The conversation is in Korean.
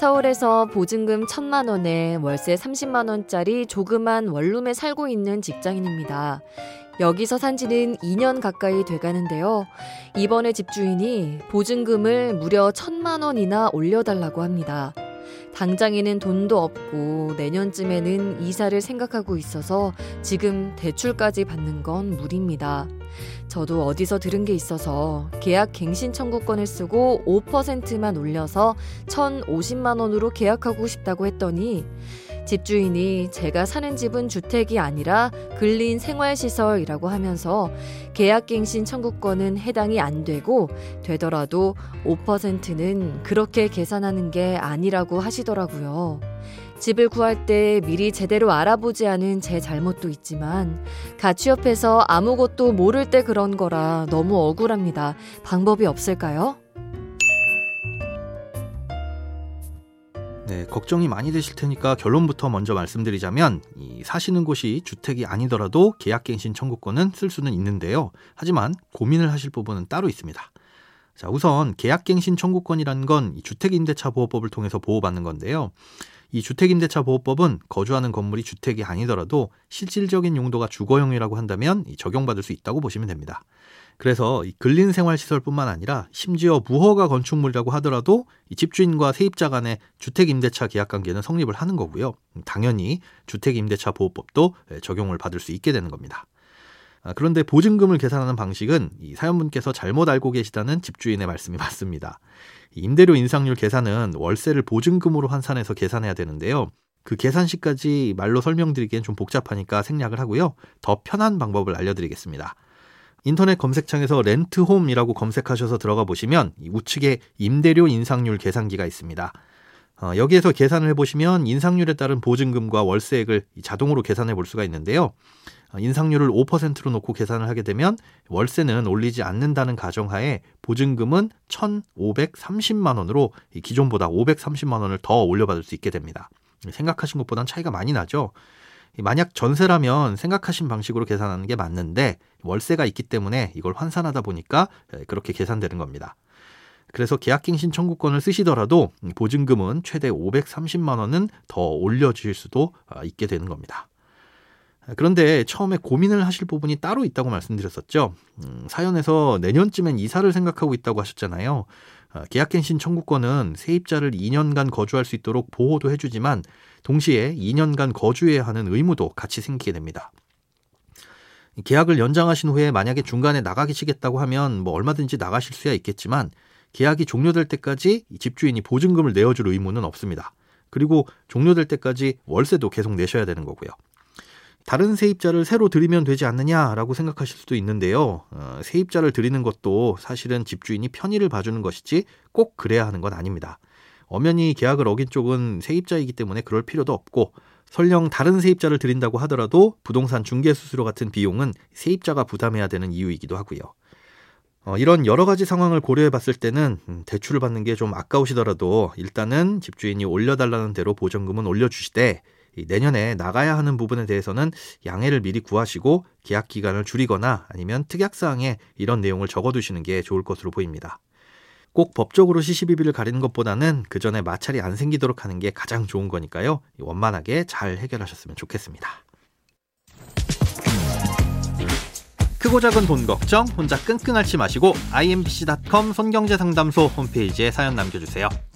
서울에서 보증금 천만 원에 월세 30만 원짜리 조그만 원룸에 살고 있는 직장인입니다. 여기서 산 지는 2년 가까이 돼가는데요. 이번에 집주인이 보증금을 무려 천만 원이나 올려달라고 합니다. 당장에는 돈도 없고 내년쯤에는 이사를 생각하고 있어서 지금 대출까지 받는 건 무리입니다. 저도 어디서 들은 게 있어서 계약 갱신 청구권을 쓰고 5%만 올려서 1,050만 원으로 계약하고 싶다고 했더니 집주인이 제가 사는 집은 주택이 아니라 근린 생활시설이라고 하면서 계약갱신 청구권은 해당이 안 되고 되더라도 5%는 그렇게 계산하는 게 아니라고 하시더라고요. 집을 구할 때 미리 제대로 알아보지 않은 제 잘못도 있지만 가취업해서 아무것도 모를 때 그런 거라 너무 억울합니다. 방법이 없을까요? 네, 걱정이 많이 되실 테니까 결론부터 먼저 말씀드리자면 이 사시는 곳이 주택이 아니더라도 계약갱신 청구권은 쓸 수는 있는데요. 하지만 고민을 하실 부분은 따로 있습니다. 자, 우선 계약갱신 청구권이라는 건 주택임대차 보호법을 통해서 보호받는 건데요. 이 주택임대차 보호법은 거주하는 건물이 주택이 아니더라도 실질적인 용도가 주거용이라고 한다면 적용받을 수 있다고 보시면 됩니다. 그래서 근린 생활 시설뿐만 아니라 심지어 무허가 건축물이라고 하더라도 집주인과 세입자 간의 주택 임대차 계약 관계는 성립을 하는 거고요. 당연히 주택 임대차 보호법도 적용을 받을 수 있게 되는 겁니다. 아, 그런데 보증금을 계산하는 방식은 이 사연분께서 잘못 알고 계시다는 집주인의 말씀이 맞습니다. 임대료 인상률 계산은 월세를 보증금으로 환산해서 계산해야 되는데요. 그 계산식까지 말로 설명드리기엔 좀 복잡하니까 생략을 하고요. 더 편한 방법을 알려드리겠습니다. 인터넷 검색창에서 렌트홈이라고 검색하셔서 들어가 보시면 우측에 임대료 인상률 계산기가 있습니다. 어, 여기에서 계산을 해보시면 인상률에 따른 보증금과 월세액을 자동으로 계산해 볼 수가 있는데요. 어, 인상률을 5%로 놓고 계산을 하게 되면 월세는 올리지 않는다는 가정하에 보증금은 1,530만 원으로 기존보다 530만 원을 더 올려받을 수 있게 됩니다. 생각하신 것보단 차이가 많이 나죠. 만약 전세라면 생각하신 방식으로 계산하는 게 맞는데 월세가 있기 때문에 이걸 환산하다 보니까 그렇게 계산되는 겁니다. 그래서 계약갱신 청구권을 쓰시더라도 보증금은 최대 530만 원은 더 올려주실 수도 아, 있게 되는 겁니다. 그런데 처음에 고민을 하실 부분이 따로 있다고 말씀드렸었죠. 음, 사연에서 내년쯤엔 이사를 생각하고 있다고 하셨잖아요. 어, 계약갱신 청구권은 세입자를 2년간 거주할 수 있도록 보호도 해주지만 동시에 2년간 거주해야 하는 의무도 같이 생기게 됩니다. 계약을 연장하신 후에 만약에 중간에 나가시겠다고 하면 뭐 얼마든지 나가실 수야 있겠지만 계약이 종료될 때까지 집주인이 보증금을 내어줄 의무는 없습니다. 그리고 종료될 때까지 월세도 계속 내셔야 되는 거고요. 다른 세입자를 새로 들이면 되지 않느냐라고 생각하실 수도 있는데요. 어, 세입자를 들이는 것도 사실은 집주인이 편의를 봐주는 것이지 꼭 그래야 하는 건 아닙니다. 엄연히 계약을 어긴 쪽은 세입자이기 때문에 그럴 필요도 없고 설령 다른 세입자를 들인다고 하더라도 부동산 중개 수수료 같은 비용은 세입자가 부담해야 되는 이유이기도 하고요. 어, 이런 여러 가지 상황을 고려해 봤을 때는 음, 대출을 받는 게 좀 아까우시더라도 일단은 집주인이 올려달라는 대로 보증금은 올려주시되 내년에 나가야 하는 부분에 대해서는 양해를 미리 구하시고 계약 기간을 줄이거나 아니면 특약사항에 이런 내용을 적어두시는 게 좋을 것으로 보입니다. 꼭 법적으로 시시비비를 가리는 것보다는 그 전에 마찰이 안 생기도록 하는 게 가장 좋은 거니까요. 원만하게 잘 해결하셨으면 좋겠습니다. 크고 작은 돈 걱정 혼자 끙끙 앓지 마시고 imbc.com 손경제상담소 홈페이지에 사연 남겨주세요.